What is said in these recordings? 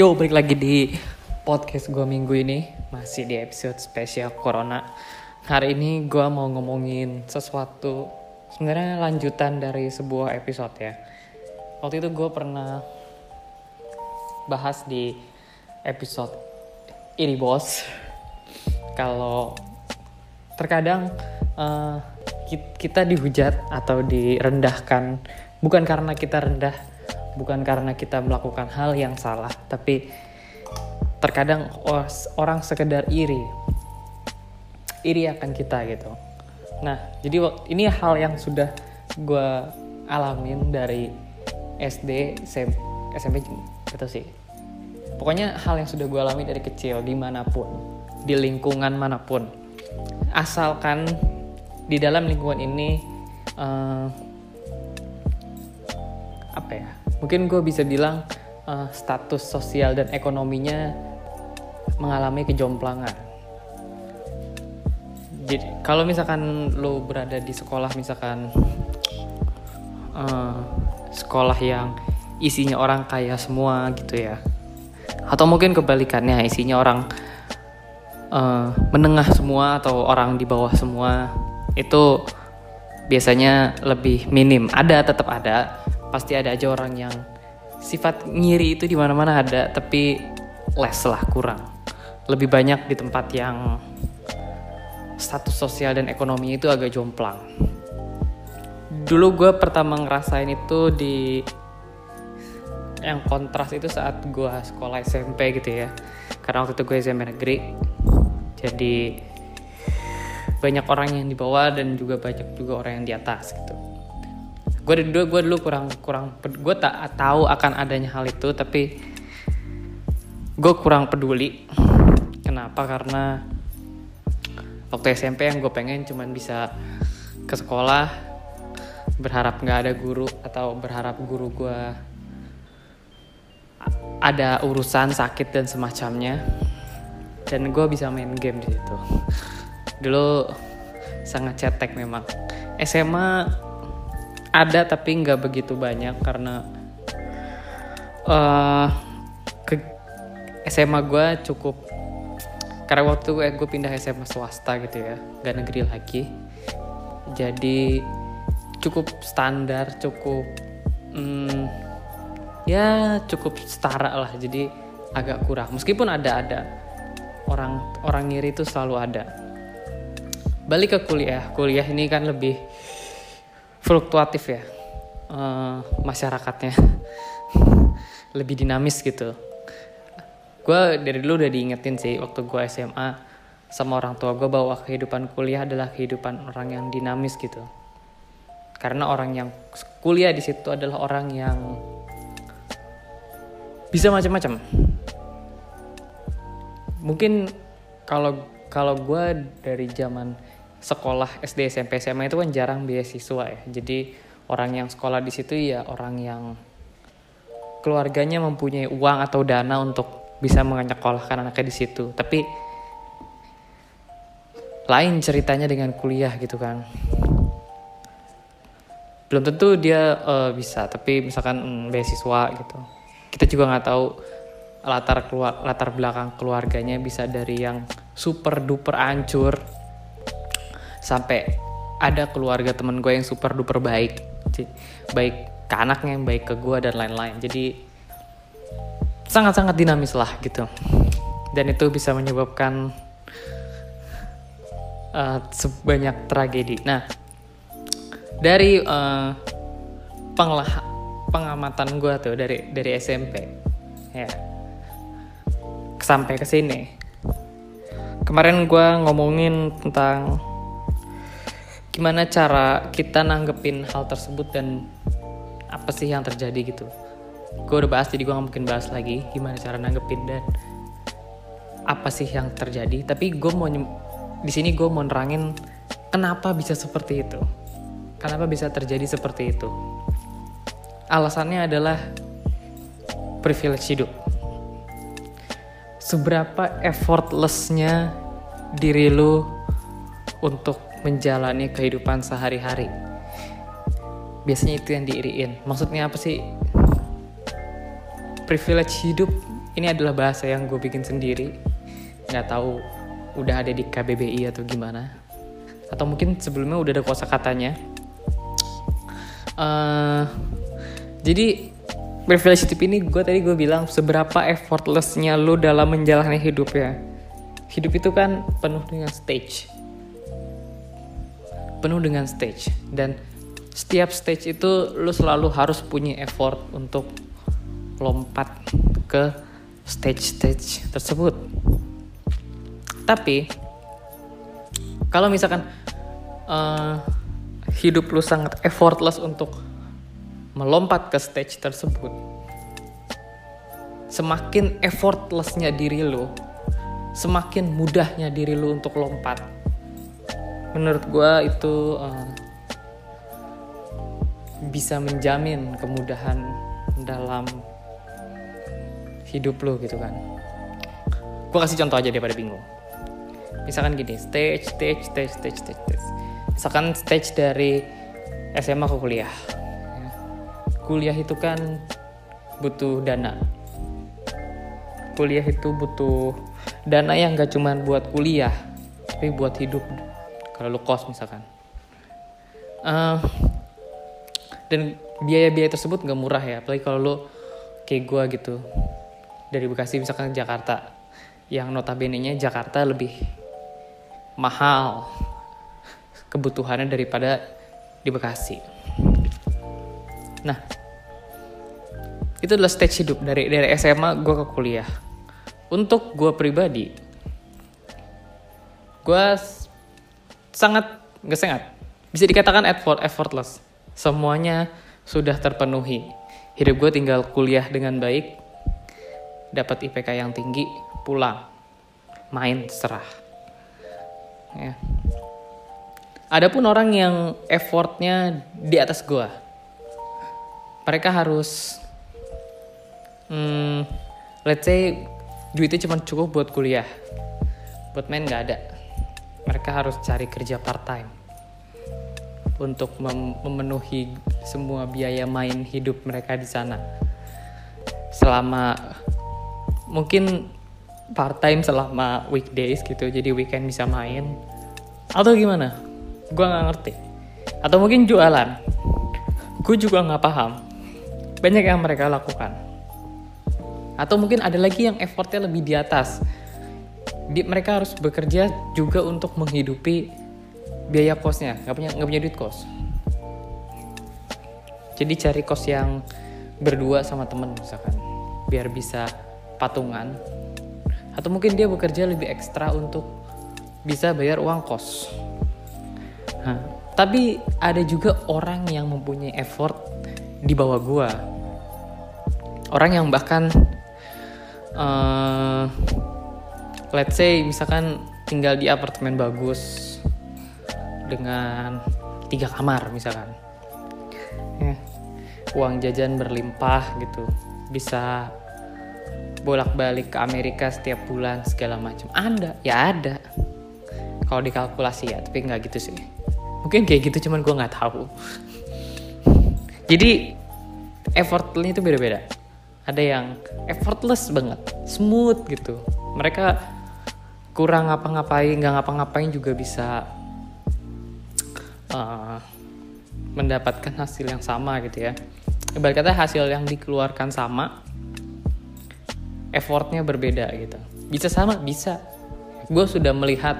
Yo, balik lagi di podcast gue minggu ini. Masih di episode spesial Corona. Hari ini gue mau ngomongin sesuatu Sebenarnya lanjutan dari sebuah episode ya. Waktu itu gue pernah bahas di episode ini bos. Kalau terkadang uh, kita dihujat atau direndahkan Bukan karena kita rendah bukan karena kita melakukan hal yang salah tapi terkadang orang sekedar iri. Iri akan kita gitu. Nah jadi ini hal yang sudah gue alamin dari SD SMP, SMP gitu sih. Pokoknya hal yang sudah gue alami dari kecil di mana pun di lingkungan mana pun. Asalkan di dalam lingkungan ini uh, apa ya mungkin gue bisa bilang uh, status sosial dan ekonominya mengalami kejomplangan. Jadi kalau misalkan lo berada di sekolah misalkan uh, sekolah yang isinya orang kaya semua gitu ya, atau mungkin kebalikannya isinya orang uh, menengah semua atau orang di bawah semua itu biasanya lebih minim. Ada tetap ada, pasti ada aja orang yang sifat ngiri itu di mana-mana ada tapi less lah kurang. Lebih banyak di tempat yang status sosial dan ekonomi itu agak jomplang. Dulu gue pertama ngerasain itu di yang kontras itu saat gue sekolah SMP gitu ya. Karena waktu itu gue SMP negeri jadi banyak orang yang di bawah dan juga banyak juga orang yang di atas gitu gue dulu gue dulu kurang kurang gue tak tahu akan adanya hal itu tapi gue kurang peduli. Kenapa? Karena waktu SMP yang gue pengen cuman bisa ke sekolah berharap nggak ada guru atau berharap guru gue ada urusan sakit dan semacamnya dan gue bisa main game di situ. Dulu sangat cetek memang. SMA ada tapi nggak begitu banyak karena uh, ke SMA gue cukup karena waktu gue, gue pindah SMA swasta gitu ya gak negeri lagi. Jadi cukup standar cukup hmm, ya cukup setara lah jadi agak kurang. Meskipun ada ada. Orang orang ngiri itu selalu ada. Balik ke kuliah. Kuliah ini kan lebih fluktuatif ya uh, masyarakatnya. Lebih dinamis gitu. Gue dari dulu udah diingetin sih waktu gue SMA sama orang tua gue bahwa kehidupan kuliah adalah kehidupan orang yang dinamis gitu. Karena orang yang kuliah di situ adalah orang yang bisa macam-macam. Mungkin kalau kalau gue dari zaman sekolah SD SMP SMA itu kan jarang beasiswa ya. Jadi orang yang sekolah di situ ya orang yang keluarganya mempunyai uang atau dana untuk bisa menyekolahkan anaknya di situ. Tapi lain ceritanya dengan kuliah gitu kan. Belum tentu dia uh, bisa tapi misalkan mm, beasiswa gitu. Kita juga nggak tahu latar keluar latar belakang keluarganya bisa dari yang super duper ancur sampai ada keluarga temen gue yang super duper baik baik ke anaknya yang baik ke gue dan lain-lain. Jadi sangat-sangat dinamis lah gitu. Dan itu bisa menyebabkan uh, sebanyak tragedi. Nah dari uh, pengamatan gue tuh dari dari SMP ya. Sampai ke sini. Kemarin gue ngomongin tentang gimana cara kita nanggepin hal tersebut dan apa sih yang terjadi gitu? Gue udah bahas jadi gue gak mungkin bahas lagi gimana cara nanggepin dan apa sih yang terjadi. Tapi gue mau di sini gue mau nerangin kenapa bisa seperti itu. Kenapa bisa terjadi seperti itu? Alasannya adalah privilege hidup. Seberapa effortlessnya diri lu untuk menjalani kehidupan sehari-hari. Biasanya itu yang diiriin. Maksudnya apa sih? Privilege hidup ini adalah bahasa yang gue bikin sendiri nggak tahu udah ada di KBBI atau gimana atau mungkin sebelumnya udah ada kosa katanya uh, jadi privilege tip ini gue tadi gue bilang seberapa effortlessnya lo dalam menjalani hidup ya hidup itu kan penuh dengan stage penuh dengan stage. Dan setiap stage itu lo selalu harus punya effort untuk lompat ke stage-stage tersebut. Tapi kalau misalkan uh, hidup lu sangat effortless untuk melompat ke stage tersebut semakin effortlessnya diri lu semakin mudahnya diri lu untuk lompat menurut gue itu uh, bisa menjamin kemudahan dalam hidup lu gitu kan. Gue kasih contoh aja daripada bingung. Misalkan gini stage stage stage stage stage, stage. misalkan stage dari SMA ke kuliah kuliah itu kan butuh dana. Kuliah itu butuh dana yang gak cuma buat kuliah tapi buat hidup kalau lu kos misalkan uh, dan biaya-biaya tersebut gak murah ya apalagi kalau lu kayak gue gitu dari Bekasi misalkan Jakarta yang notabene-nya Jakarta lebih mahal kebutuhannya daripada di Bekasi. Nah, itu adalah stage hidup dari dari SMA gue ke kuliah. Untuk gue pribadi, gue sangat gak sangat bisa dikatakan effort effortless. Semuanya sudah terpenuhi. Hidup gue tinggal kuliah dengan baik, dapat IPK yang tinggi, pulang, main serah ya. Adapun orang yang effortnya di atas gua, mereka harus, hmm, let's say duitnya cuma cukup buat kuliah, buat main nggak ada. Mereka harus cari kerja part time untuk mem memenuhi semua biaya main hidup mereka di sana. Selama mungkin part time selama weekdays gitu jadi weekend bisa main. Atau gimana? Gue nggak ngerti. Atau mungkin jualan. Gue juga nggak paham. Banyak yang mereka lakukan. Atau mungkin ada lagi yang effortnya lebih di atas di, mereka harus bekerja juga untuk menghidupi biaya kosnya nggak punya nggak punya duit kos jadi cari kos yang berdua sama temen misalkan biar bisa patungan atau mungkin dia bekerja lebih ekstra untuk bisa bayar uang kos. Nah, tapi ada juga orang yang mempunyai effort di bawah gua. Orang yang bahkan uh, let's say misalkan tinggal di apartemen bagus dengan tiga kamar misalkan. Ya, uang jajan berlimpah gitu. Bisa bolak-balik ke Amerika setiap bulan segala macam. Ada ya ada. Kalau dikalkulasi ya tapi nggak gitu sih. Mungkin kayak gitu cuman gue nggak tahu. Jadi effortnya itu beda-beda. Ada yang effortless banget smooth gitu. Mereka kurang ngapa-ngapain nggak ngapa-ngapain juga bisa uh, mendapatkan hasil yang sama gitu ya. Ibarat kata hasil yang dikeluarkan sama effortnya berbeda gitu. Bisa sama bisa. Gue sudah melihat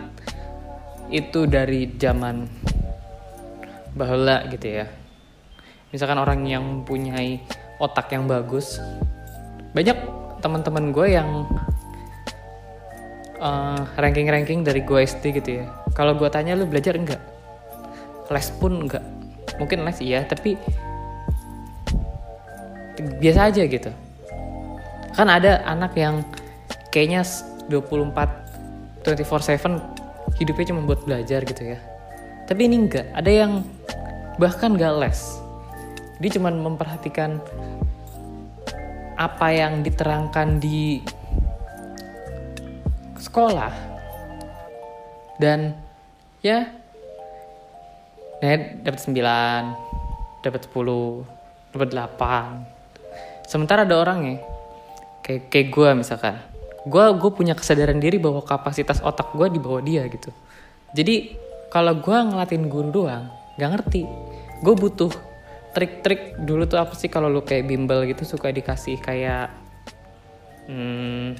itu dari zaman bahula gitu ya. Misalkan orang yang mempunyai otak yang bagus banyak teman-teman gue yang uh, ranking-ranking dari gue SD gitu ya. Kalau gue tanya lu belajar enggak? Les pun enggak. Mungkin les iya tapi biasa aja gitu. Kan ada anak yang kayaknya 24 24/7 hidupnya cuma buat belajar gitu ya. Tapi ini enggak. Ada yang bahkan gak les. Dia cuma memperhatikan apa yang diterangkan di sekolah. Dan ya net dapat 9 dapat 10 dapat 8 sementara ada orang ya kayak kayak gue misalkan. Gue gue punya kesadaran diri bahwa kapasitas otak gue di bawah dia gitu. Jadi kalau gue ngelatin guru doang nggak ngerti. Gue butuh trik-trik dulu tuh apa sih kalau lu kayak bimbel gitu suka dikasih kayak hmm,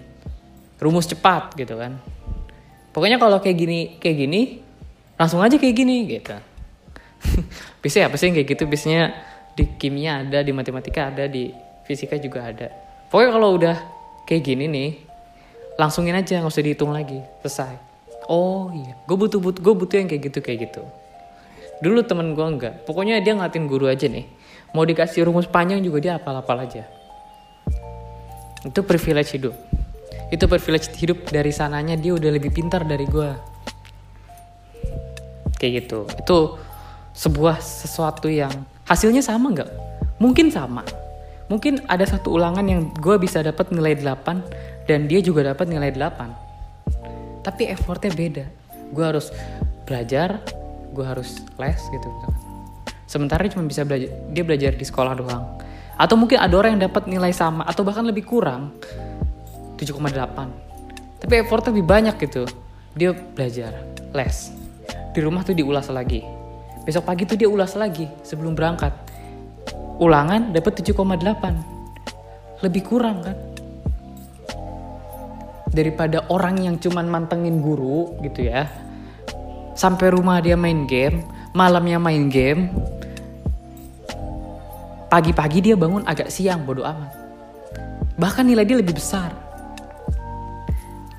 rumus cepat gitu kan. Pokoknya kalau kayak gini kayak gini langsung aja kayak gini gitu. Biasanya apa sih kayak gitu? Biasanya di kimia ada di matematika ada di fisika juga ada. Pokoknya kalau udah kayak gini nih langsungin aja nggak usah dihitung lagi selesai. Oh iya gue butuh butuh gue butuh yang kayak gitu kayak gitu. Dulu temen gue enggak pokoknya dia ngatin guru aja nih. Mau dikasih rumus panjang juga dia apal-apal aja. Itu privilege hidup itu privilege hidup dari sananya dia udah lebih pintar dari gue kayak gitu. Itu sebuah sesuatu yang hasilnya sama nggak? Mungkin sama. Mungkin ada satu ulangan yang gue bisa dapat nilai 8 dan dia juga dapat nilai 8 tapi effortnya beda. Gue harus belajar gue harus les gitu sementara dia cuma bisa belajar dia belajar di sekolah doang. Atau mungkin ada orang yang dapat nilai sama atau bahkan lebih kurang 7,8 tapi effortnya lebih banyak gitu. Dia belajar les. Di rumah tuh diulas lagi. Besok pagi tuh dia ulas lagi sebelum berangkat. Ulangan dapat 7,8 lebih kurang kan? Daripada orang yang cuman mantengin guru gitu ya. Sampai rumah dia main game malamnya main game. Pagi-pagi dia bangun agak siang bodoh amat. Bahkan nilai dia lebih besar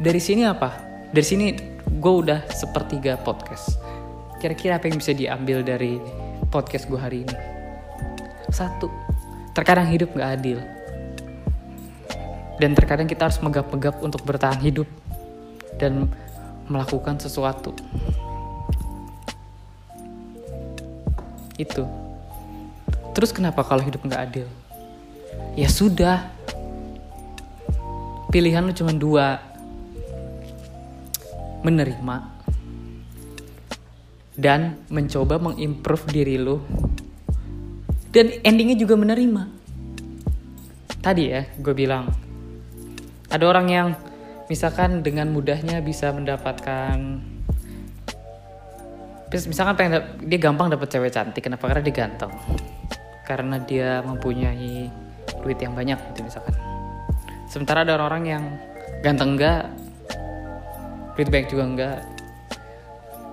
dari sini apa? Dari sini gue udah sepertiga podcast. Kira-kira apa yang bisa diambil dari podcast gue hari ini? Satu terkadang hidup gak adil. Dan terkadang kita harus megap-megap untuk bertahan hidup dan melakukan sesuatu. Itu. Terus kenapa kalau hidup gak adil? Ya sudah. Pilihan lu cuma dua menerima dan mencoba mengimprove diri lu. Dan endingnya juga menerima. Tadi ya gue bilang ada orang yang misalkan dengan mudahnya bisa mendapatkan misalkan pengen dia gampang dapat cewek cantik kenapa? Karena dia ganteng. Karena dia mempunyai duit yang banyak gitu misalkan. Sementara ada orang-orang yang ganteng enggak duit banyak juga enggak.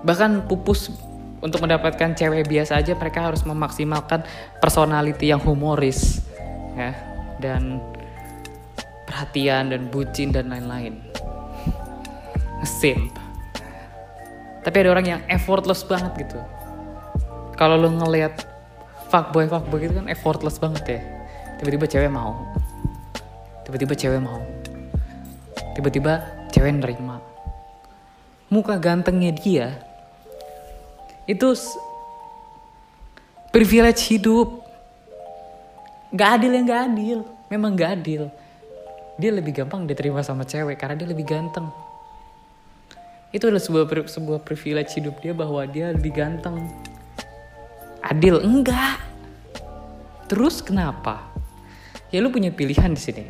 Bahkan pupus untuk mendapatkan cewek biasa aja mereka harus memaksimalkan personality yang humoris ya. Dan perhatian dan bucin dan lain-lain. Simp tapi ada orang yang effortless banget gitu. Kalau lo ngelihat fuckboy fuckboy gitu kan effortless banget ya. Tiba-tiba cewek mau. Tiba-tiba cewek mau. Tiba-tiba cewek nerima muka gantengnya dia itu privilege hidup. Gak adil yang gak adil memang gak adil. Dia lebih gampang diterima sama cewek karena dia lebih ganteng. Itu adalah sebuah sebuah privilege hidup dia bahwa dia lebih ganteng. Adil? Enggak terus kenapa? Ya lu punya pilihan di sini.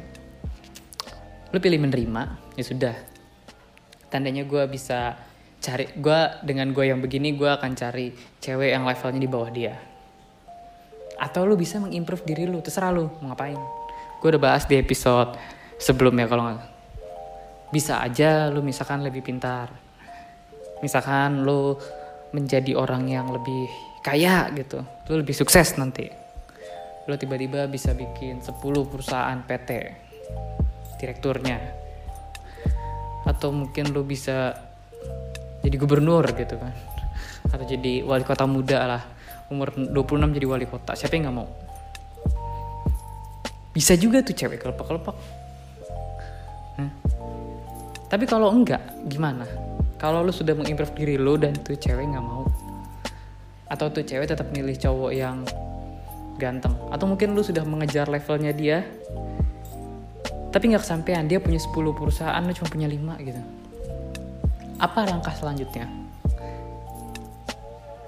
Lu pilih menerima ya sudah tandanya gue bisa cari gue dengan gue yang begini gue akan cari cewek yang levelnya di bawah dia. Atau lu bisa mengimprove diri lu terserah lu mau ngapain. Gue udah bahas di episode sebelumnya kalau nggak bisa aja lu misalkan lebih pintar. Misalkan lu menjadi orang yang lebih kaya gitu lu lebih sukses nanti. Lu tiba-tiba bisa bikin 10 perusahaan PT direkturnya atau mungkin lu bisa jadi gubernur gitu kan. Atau jadi wali kota muda lah. Umur 26 jadi wali kota. Siapa yang nggak mau? Bisa juga tuh cewek kelopak-kelopak. Hmm. tapi kalau enggak gimana? Kalau lu sudah mengimprove diri lu dan tuh cewek nggak mau. Atau tuh cewek tetap milih cowok yang ganteng. Atau mungkin lu sudah mengejar levelnya dia tapi nggak kesampaian. Dia punya 10 perusahaan lu cuma punya 5 gitu. Apa langkah selanjutnya?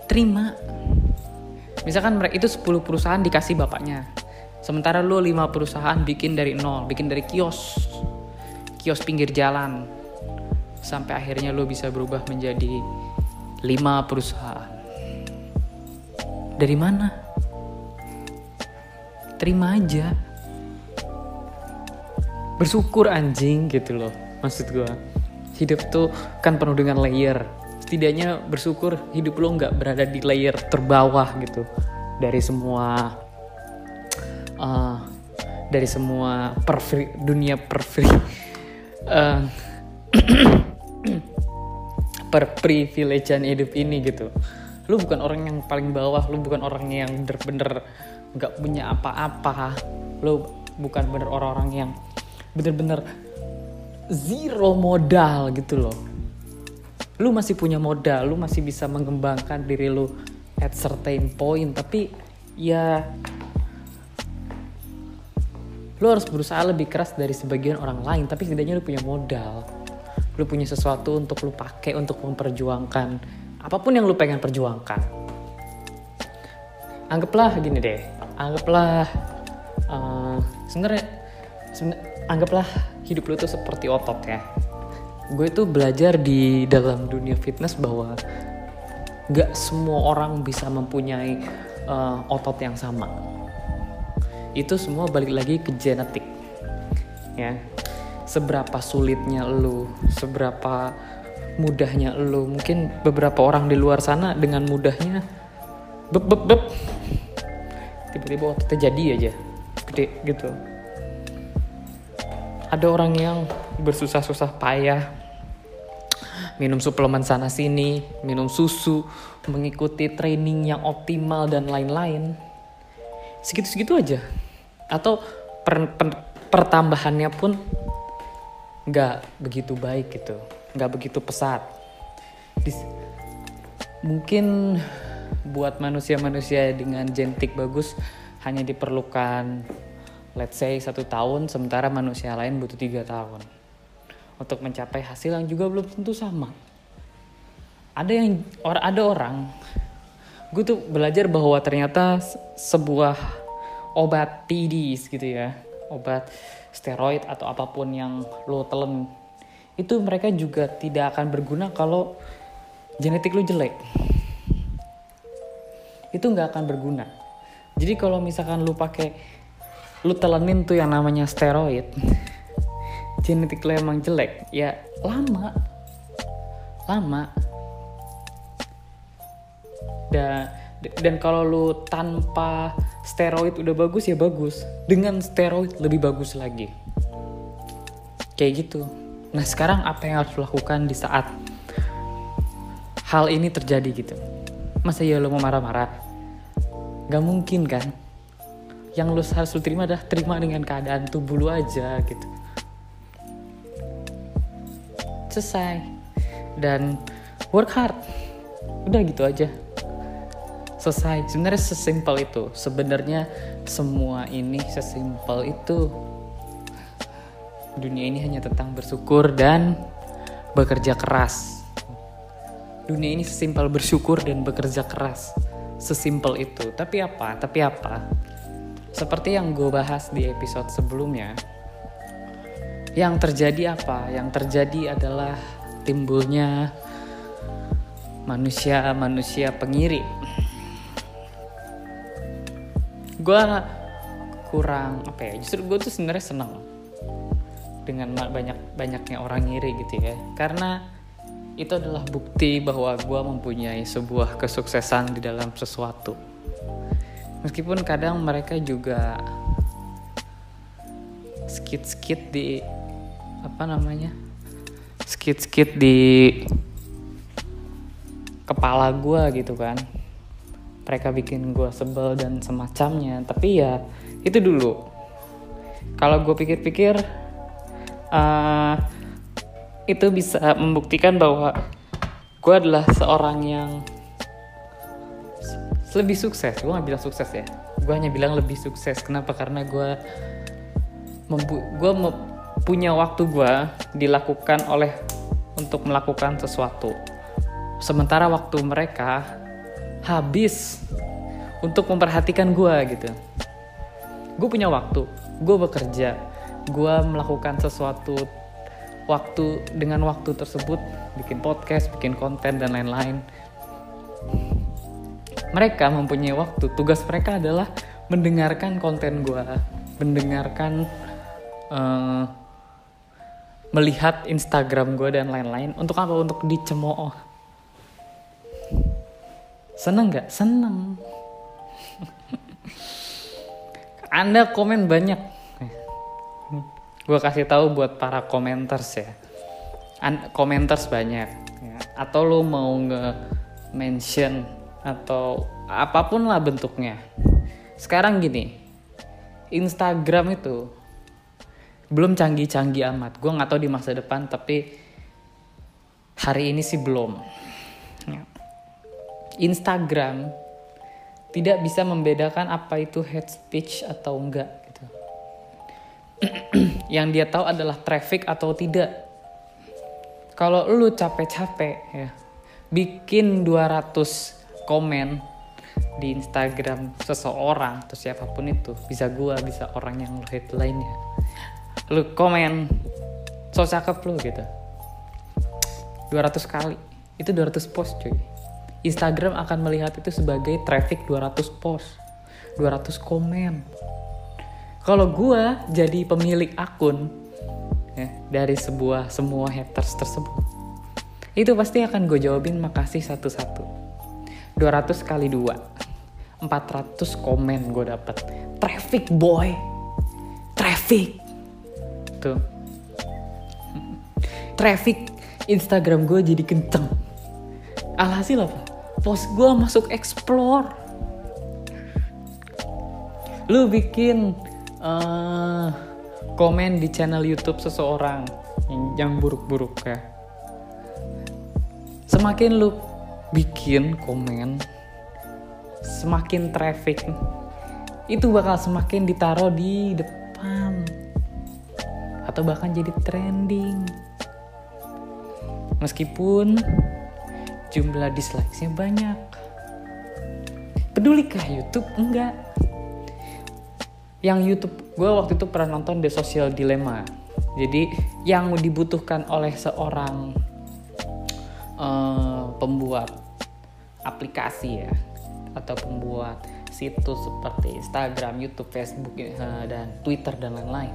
Terima. Misalkan mereka itu 10 perusahaan dikasih bapaknya. sementara lu lima perusahaan bikin dari nol bikin dari kios. Kios pinggir jalan. Sampai akhirnya lu bisa berubah menjadi lima perusahaan. Dari mana? Terima aja bersyukur anjing gitu loh maksud gue hidup tuh kan penuh dengan layer. Setidaknya bersyukur hidup lo nggak berada di layer terbawah gitu. Dari semua uh, dari semua perfri, dunia perfri uh, perprivilegean hidup ini gitu. Lu bukan orang yang paling bawah lu bukan orang yang bener-bener nggak punya apa-apa. Lu bukan bener orang-orang yang bener-bener zero modal gitu loh. Lu masih punya modal lu masih bisa mengembangkan diri lu at certain point tapi ya lu harus berusaha lebih keras dari sebagian orang lain tapi setidaknya lu punya modal. Lu punya sesuatu untuk lu pakai untuk memperjuangkan apa pun yang lu pengen perjuangkan. Anggaplah gini deh anggaplah uh, sebenarnya anggaplah hidup lu tuh seperti otot ya. Gue itu belajar di dalam dunia fitness bahwa gak semua orang bisa mempunyai uh, otot yang sama. Itu semua balik lagi ke genetik ya. Seberapa sulitnya lu seberapa mudahnya lu. Mungkin beberapa orang di luar sana dengan mudahnya beb beb beb tiba-tiba ototnya jadi aja gede gitu ada orang yang bersusah-susah payah minum suplemen sana sini, minum susu, mengikuti training yang optimal dan lain-lain. Segitu-segitu aja. Atau per, per, pertambahannya pun nggak begitu baik gitu, nggak begitu pesat. Dis, mungkin buat manusia-manusia dengan genetik bagus hanya diperlukan let's say satu tahun sementara manusia lain butuh tiga tahun. Untuk mencapai hasil yang juga belum tentu sama. Ada yang or, ada orang gue tuh belajar bahwa ternyata sebuah obat TDs gitu ya obat steroid atau apa pun yang lo telan itu mereka juga tidak akan berguna kalau genetik lo jelek. Itu nggak akan berguna. Jadi kalau misalkan lo pakai lu telenin tuh yang namanya steroid. Genetik lu emang jelek. Ya lama. Lama. Dan dan kalau lu tanpa steroid udah bagus ya bagus. Dengan steroid lebih bagus lagi. Kayak gitu. Nah sekarang apa yang harus lakukan di saat hal ini terjadi gitu? Masa ya lu mau marah-marah? Gak mungkin kan yang lu harus lu terima adalah terima dengan keadaan tubuh lu aja gitu. Selesai. Dan work hard. Udah gitu aja. Selesai. Sebenarnya sesimpel itu. Sebenarnya semua ini sesimpel itu. Dunia ini hanya tentang bersyukur dan bekerja keras. Dunia ini sesimpel bersyukur dan bekerja keras. Sesimpel itu. Tapi apa? Tapi apa seperti yang gue bahas di episode sebelumnya, yang terjadi apa? Yang terjadi adalah timbulnya manusia-manusia pengiri. Gue kurang apa ya? Justru gue tuh sebenarnya seneng dengan banyak banyaknya orang ngiri gitu ya, karena itu adalah bukti bahwa gue mempunyai sebuah kesuksesan di dalam sesuatu meskipun kadang mereka juga skit-skit di apa namanya skit-skit di kepala gue gitu kan. Mereka bikin gue sebel dan semacamnya. Tapi ya itu dulu. Kalau gue pikir-pikir uh, itu bisa membuktikan bahwa gue adalah seorang yang lebih sukses. Gue gak bilang sukses ya. Gue hanya bilang lebih sukses. Kenapa? Karena gue gue punya waktu gue dilakukan oleh untuk melakukan sesuatu. Sementara waktu mereka habis untuk memperhatikan gue gitu. Gue punya waktu. Gue bekerja. Gue melakukan sesuatu waktu dengan waktu tersebut bikin podcast bikin konten dan lain-lain mereka mempunyai waktu. Tugas mereka adalah mendengarkan konten gue mendengarkan uh, melihat Instagram gue dan lain-lain. Untuk apa? Untuk dicemooh. Seneng nggak? Seneng. Anda komen banyak. Gue kasih tahu buat para komenters ya. Komenters banyak. Ya. atau lo mau nge mention atau apa pun lah bentuknya sekarang gini Instagram itu belum canggih-canggih amat. Gue nggak tahu di masa depan, tapi hari ini sih belum. Ya. Instagram tidak bisa membedakan apa itu hate speech atau enggak gitu. Yang dia tahu adalah traffic atau tidak. Kalau lu capek-capek ya, bikin 200 komen di Instagram seseorang atau siapa pun itu, bisa gua, bisa orang yang lu hate lainnya. Lu komen so cakep lu gitu. 200 kali. Itu 200 post cuy. Instagram akan melihat itu sebagai traffic 200 post 200 komen. Kalau gue jadi pemilik akun ya, dari sebuah semua haters tersebut itu pasti akan gue jawabin makasih satu-satu 200 kali 2 400 komen gue dapat traffic boy. Traffic. Gitu traffic Instagram gue jadi kenceng. Alhasil apa? Post gue masuk explore. Lu bikin uh, komen di channel YouTube seseorang yang buruk-buruk ya. Semakin lu bikin komen semakin traffic itu bakal semakin ditaruh di depan atau bahkan jadi trending. Meskipun jumlah dislike-nya banyak. Pedulikah YouTube? Enggak. Yang YouTube, gue waktu itu pernah nonton The Social Dilemma. Jadi yang dibutuhkan oleh seorang uh, pembuat aplikasi ya atau pembuat situs seperti Instagram, YouTube, Facebook, uh, dan Twitter dan lain-lain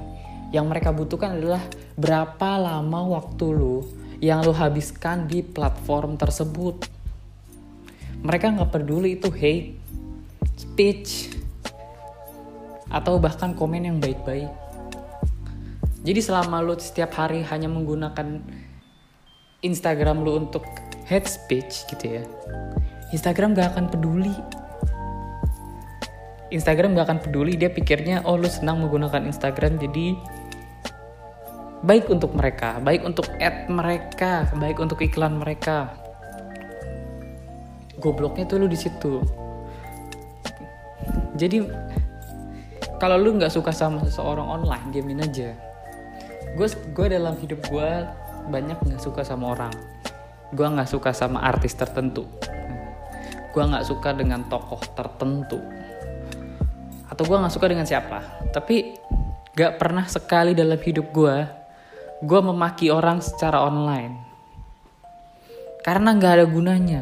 yang mereka butuhkan adalah berapa lama waktu lu yang lu habiskan di platform tersebut. Mereka nggak peduli itu hate, speech, atau bahkan komen yang baik-baik. Jadi selama lu setiap hari hanya menggunakan Instagram lu untuk hate speech gitu ya, Instagram gak akan peduli. Instagram gak akan peduli, dia pikirnya oh lu senang menggunakan Instagram jadi baik untuk mereka, baik untuk ad mereka, baik untuk iklan mereka. Gobloknya tuh lu di situ. Jadi kalau lu nggak suka sama seseorang online, diamin aja. Gue gue dalam hidup gue banyak nggak suka sama orang. Gue nggak suka sama artis tertentu. Gue nggak suka dengan tokoh tertentu. Atau gue nggak suka dengan siapa. Tapi gak pernah sekali dalam hidup gue gue memaki orang secara online karena nggak ada gunanya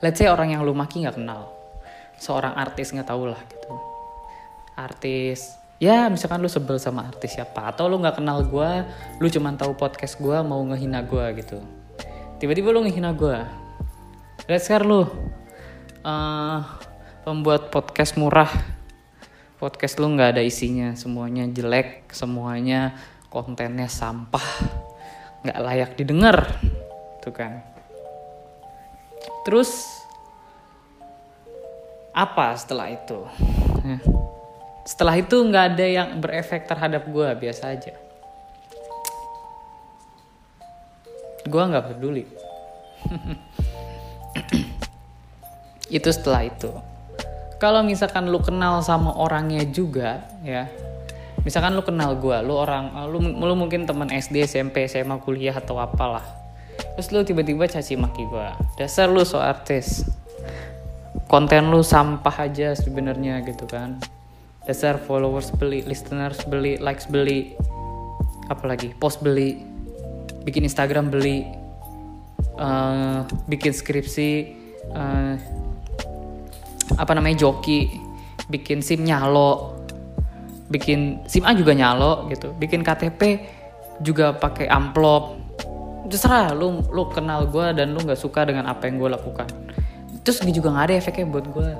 let's say orang yang lu maki nggak kenal seorang artis nggak tau lah gitu artis ya misalkan lu sebel sama artis siapa atau lu nggak kenal gue lu cuma tahu podcast gue mau ngehina gue gitu. Tiba-tiba lu ngehina gue let's say lu. Uh, pembuat podcast murah. Podcast lu nggak ada isinya semuanya jelek semuanya kontennya sampah. Nggak layak didengar. Tuh kan. Terus apa setelah itu? Ya. Setelah itu nggak ada yang berefek terhadap gue biasa aja. Gue nggak peduli. Itu setelah itu. Kalau misalkan lu kenal sama orangnya juga ya. Misalkan lu kenal gue lu orang lu, lu mungkin teman SD SMP SMA kuliah atau apalah. Terus lu tiba-tiba caci maki gue dasar lu so artis. Konten lu sampah aja sebenarnya gitu kan dasar followers beli listeners beli likes beli apalagi post beli bikin Instagram beli uh, bikin skripsi uh, apa namanya joki bikin sim nyalo bikin sim A juga nyalo gitu bikin KTP juga pakai amplop. Terserah lu lu kenal gue dan lu nggak suka dengan apa yang gue lakukan. Terus juga nggak ada efeknya buat gue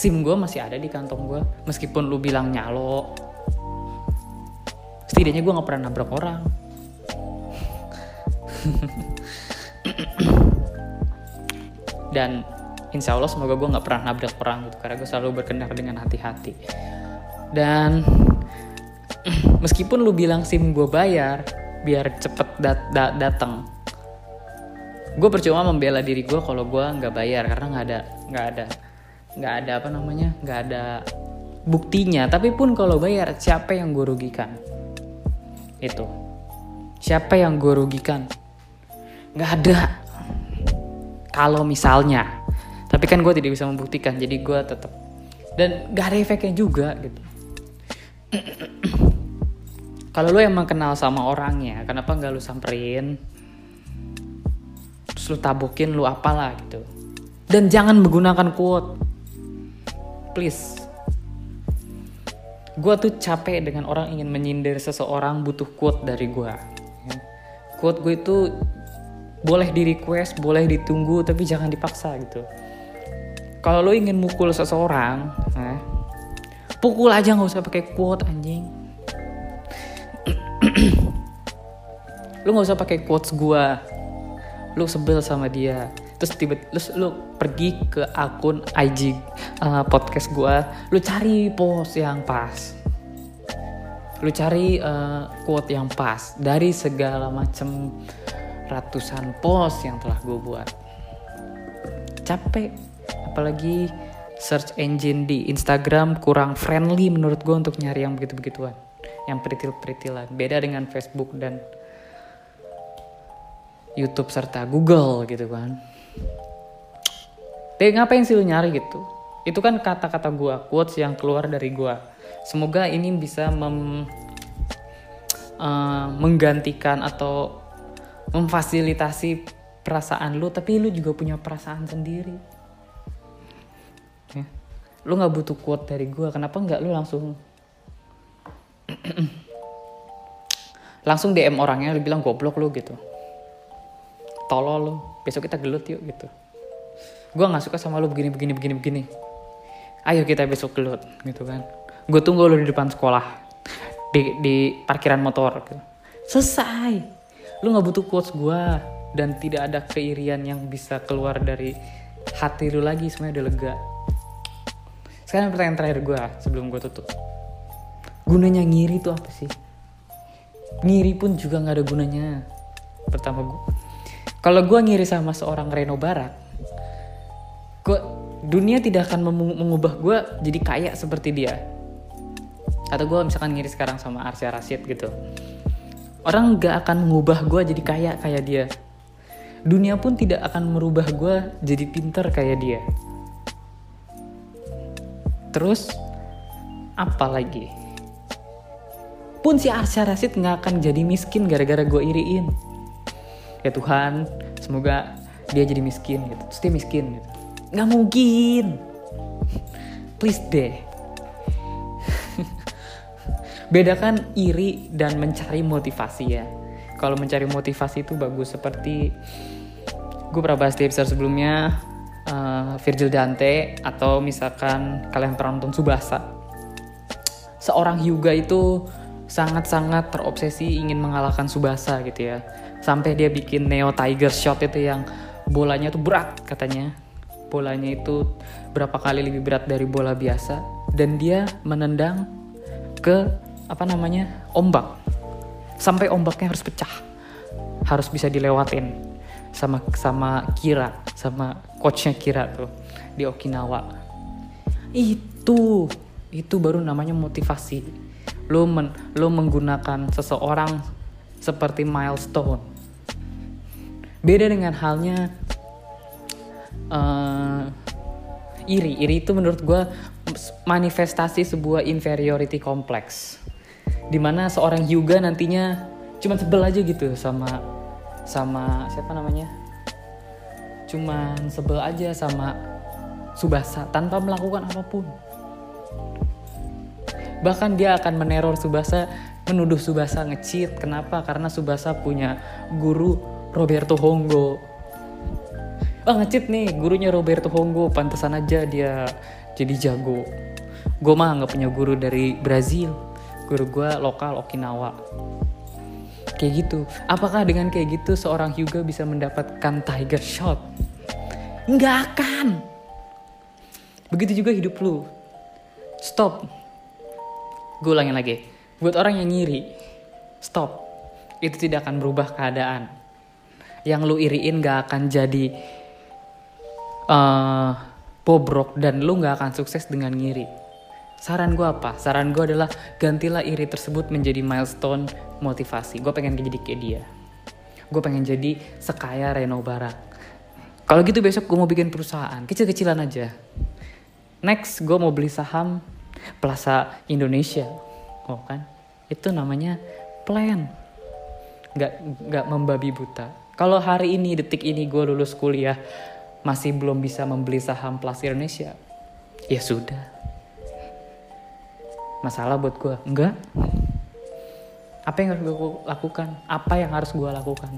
SIM gue masih ada di kantong gue meskipun lu bilang nyalo setidaknya gue nggak pernah nabrak orang. Dan insya Allah semoga gue nggak pernah nabrak orang gitu karena gue selalu berkendara dengan hati-hati. Dan meskipun lu bilang sim gue bayar biar cepet dat dat datang gue percuma membela diri gue kalau gue nggak bayar karena nggak ada nggak ada nggak ada apa namanya nggak ada buktinya. Tapi pun kalau bayar siapa yang gue rugikan? Itu. Siapa yang gue rugikan? Nggak ada. Kalau misalnya. Tapi kan gue tidak bisa membuktikan jadi gue tetap dan gak ada efeknya juga gitu. Kalau lo emang kenal sama orangnya kenapa nggak lo samperin? Terus lo tabukin lo apalah gitu. Dan jangan menggunakan quote please. Gue tuh capek dengan orang ingin menyindir seseorang butuh quote dari gue ya. quote gue itu boleh di request boleh ditunggu tapi jangan dipaksa gitu. Kalau lo ingin mukul seseorang eh, pukul aja nggak usah pakai quote anjing. Lu nggak usah pakai quotes gua. Lu sebel sama dia terus tiba lu, lu pergi ke akun IG uh, podcast gua. Lu cari post yang pas. Lu cari uh, quote yang pas dari segala macam ratusan post yang telah gue buat. Capek. Apalagi search engine di Instagram kurang friendly menurut gue untuk nyari yang begitu-begituan. Yang peritil-peritilan. Beda dengan Facebook dan YouTube serta Google gitu kan Deh ngapain sih lu nyari gitu? Itu kan kata-kata gue quotes yang keluar dari gue semoga ini bisa mem, uh, menggantikan atau memfasilitasi perasaan lu tapi lu juga punya perasaan sendiri. Ya. lu nggak butuh quote dari gue kenapa nggak lu langsung langsung DM orangnya lu bilang goblok lu gitu. Tolol lu besok kita gelut yuk gitu. Gue nggak suka sama lu begini begini begini begini. Ayo kita besok gelut gitu kan. Gue tunggu lu di depan sekolah di di parkiran motor gitu. selesai. Lu nggak butuh quotes gue dan tidak ada keirian yang bisa keluar dari hati lu lagi semuanya udah lega. Sekarang pertanyaan terakhir gue sebelum gue tutup. Gunanya ngiri itu apa sih? Ngiri pun juga nggak ada gunanya. Pertama kalau gue ngiri sama seorang Reno Barat gue dunia tidak akan mengubah gue jadi kaya seperti dia. Atau gue misalkan ngiri sekarang sama Arsya Rashid gitu. Orang gak akan mengubah gue jadi kaya kayak dia. Dunia pun tidak akan merubah gue jadi pinter kayak dia. Terus apa lagi? Pun si Arsya Rashid nggak akan jadi miskin gara-gara gue iriin ya Tuhan semoga dia jadi miskin gitu. Terus dia miskin gitu. Nggak mungkin. Please deh. Bedakan iri dan mencari motivasi ya. Kalau mencari motivasi itu bagus seperti gue pernah bahas di episode sebelumnya uh, Virgil Dante atau misalkan kalian pernah nonton Subasa. Seorang Hyuga itu sangat-sangat terobsesi ingin mengalahkan Subasa gitu ya. Sampai dia bikin Neo Tiger Shot itu yang bolanya tuh berat katanya. Bolanya itu berapa kali lebih berat dari bola biasa dan dia menendang ke apa namanya? ombak. Sampai ombaknya harus pecah. Harus bisa dilewatin sama sama Kira, sama coachnya Kira tuh di Okinawa. Itu itu baru namanya motivasi lo men, lo menggunakan seseorang seperti milestone. Beda dengan halnya uh, iri. Iri itu menurut gue manifestasi sebuah inferiority complex. Di mana seorang Hyuga nantinya cuma sebel aja gitu sama sama siapa namanya? Cuman sebel aja sama Subasa tanpa melakukan apa pun bahkan dia akan meneror Subasa menuduh Subasa ngecit kenapa? Karena Subasa punya guru Roberto Hongo. Oh ngecit nih gurunya Roberto Hongo. Pantesan aja dia jadi jago. Gue mah nggak punya guru dari Brazil. Guru gue lokal Okinawa. Kayak gitu. Apakah dengan kayak gitu seorang Hyuga bisa mendapatkan tiger shot? Nggak akan. Begitu juga hidup lu. Stop gue ulangin lagi. Buat orang yang ngiri stop. Itu tidak akan berubah keadaan. Yang lu iriin gak akan jadi uh, bobrok dan lu gak akan sukses dengan ngiri saran gue apa? Saran gue adalah gantilah iri tersebut menjadi milestone motivasi. Gue pengen jadi kayak dia. Gue pengen jadi sekaya Reno Barak. Kalau gitu besok gue mau bikin perusahaan. Kecil-kecilan aja. Next gue mau beli saham Plaza Indonesia. Oh kan? Itu namanya plan. Nggak nggak membabi buta. Kalau hari ini detik ini gue lulus kuliah masih belum bisa membeli saham Plaza Indonesia ya sudah. Masalah buat gue enggak apa yang harus gue lakukan? Apa yang harus gue lakukan?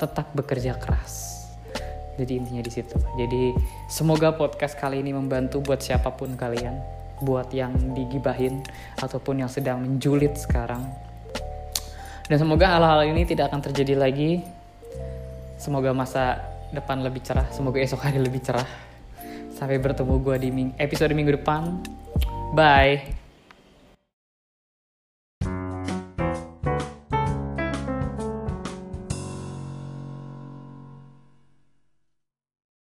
Tetap bekerja keras. Jadi intinya di situ. Jadi semoga podcast kali ini membantu buat siapa pun kalian buat yang digibahin ataupun yang sedang menjulit sekarang. Dan semoga hal-hal ini tidak akan terjadi lagi. Semoga masa depan lebih cerah semoga esok hari lebih cerah. Sampai bertemu gue di episode minggu depan. Bye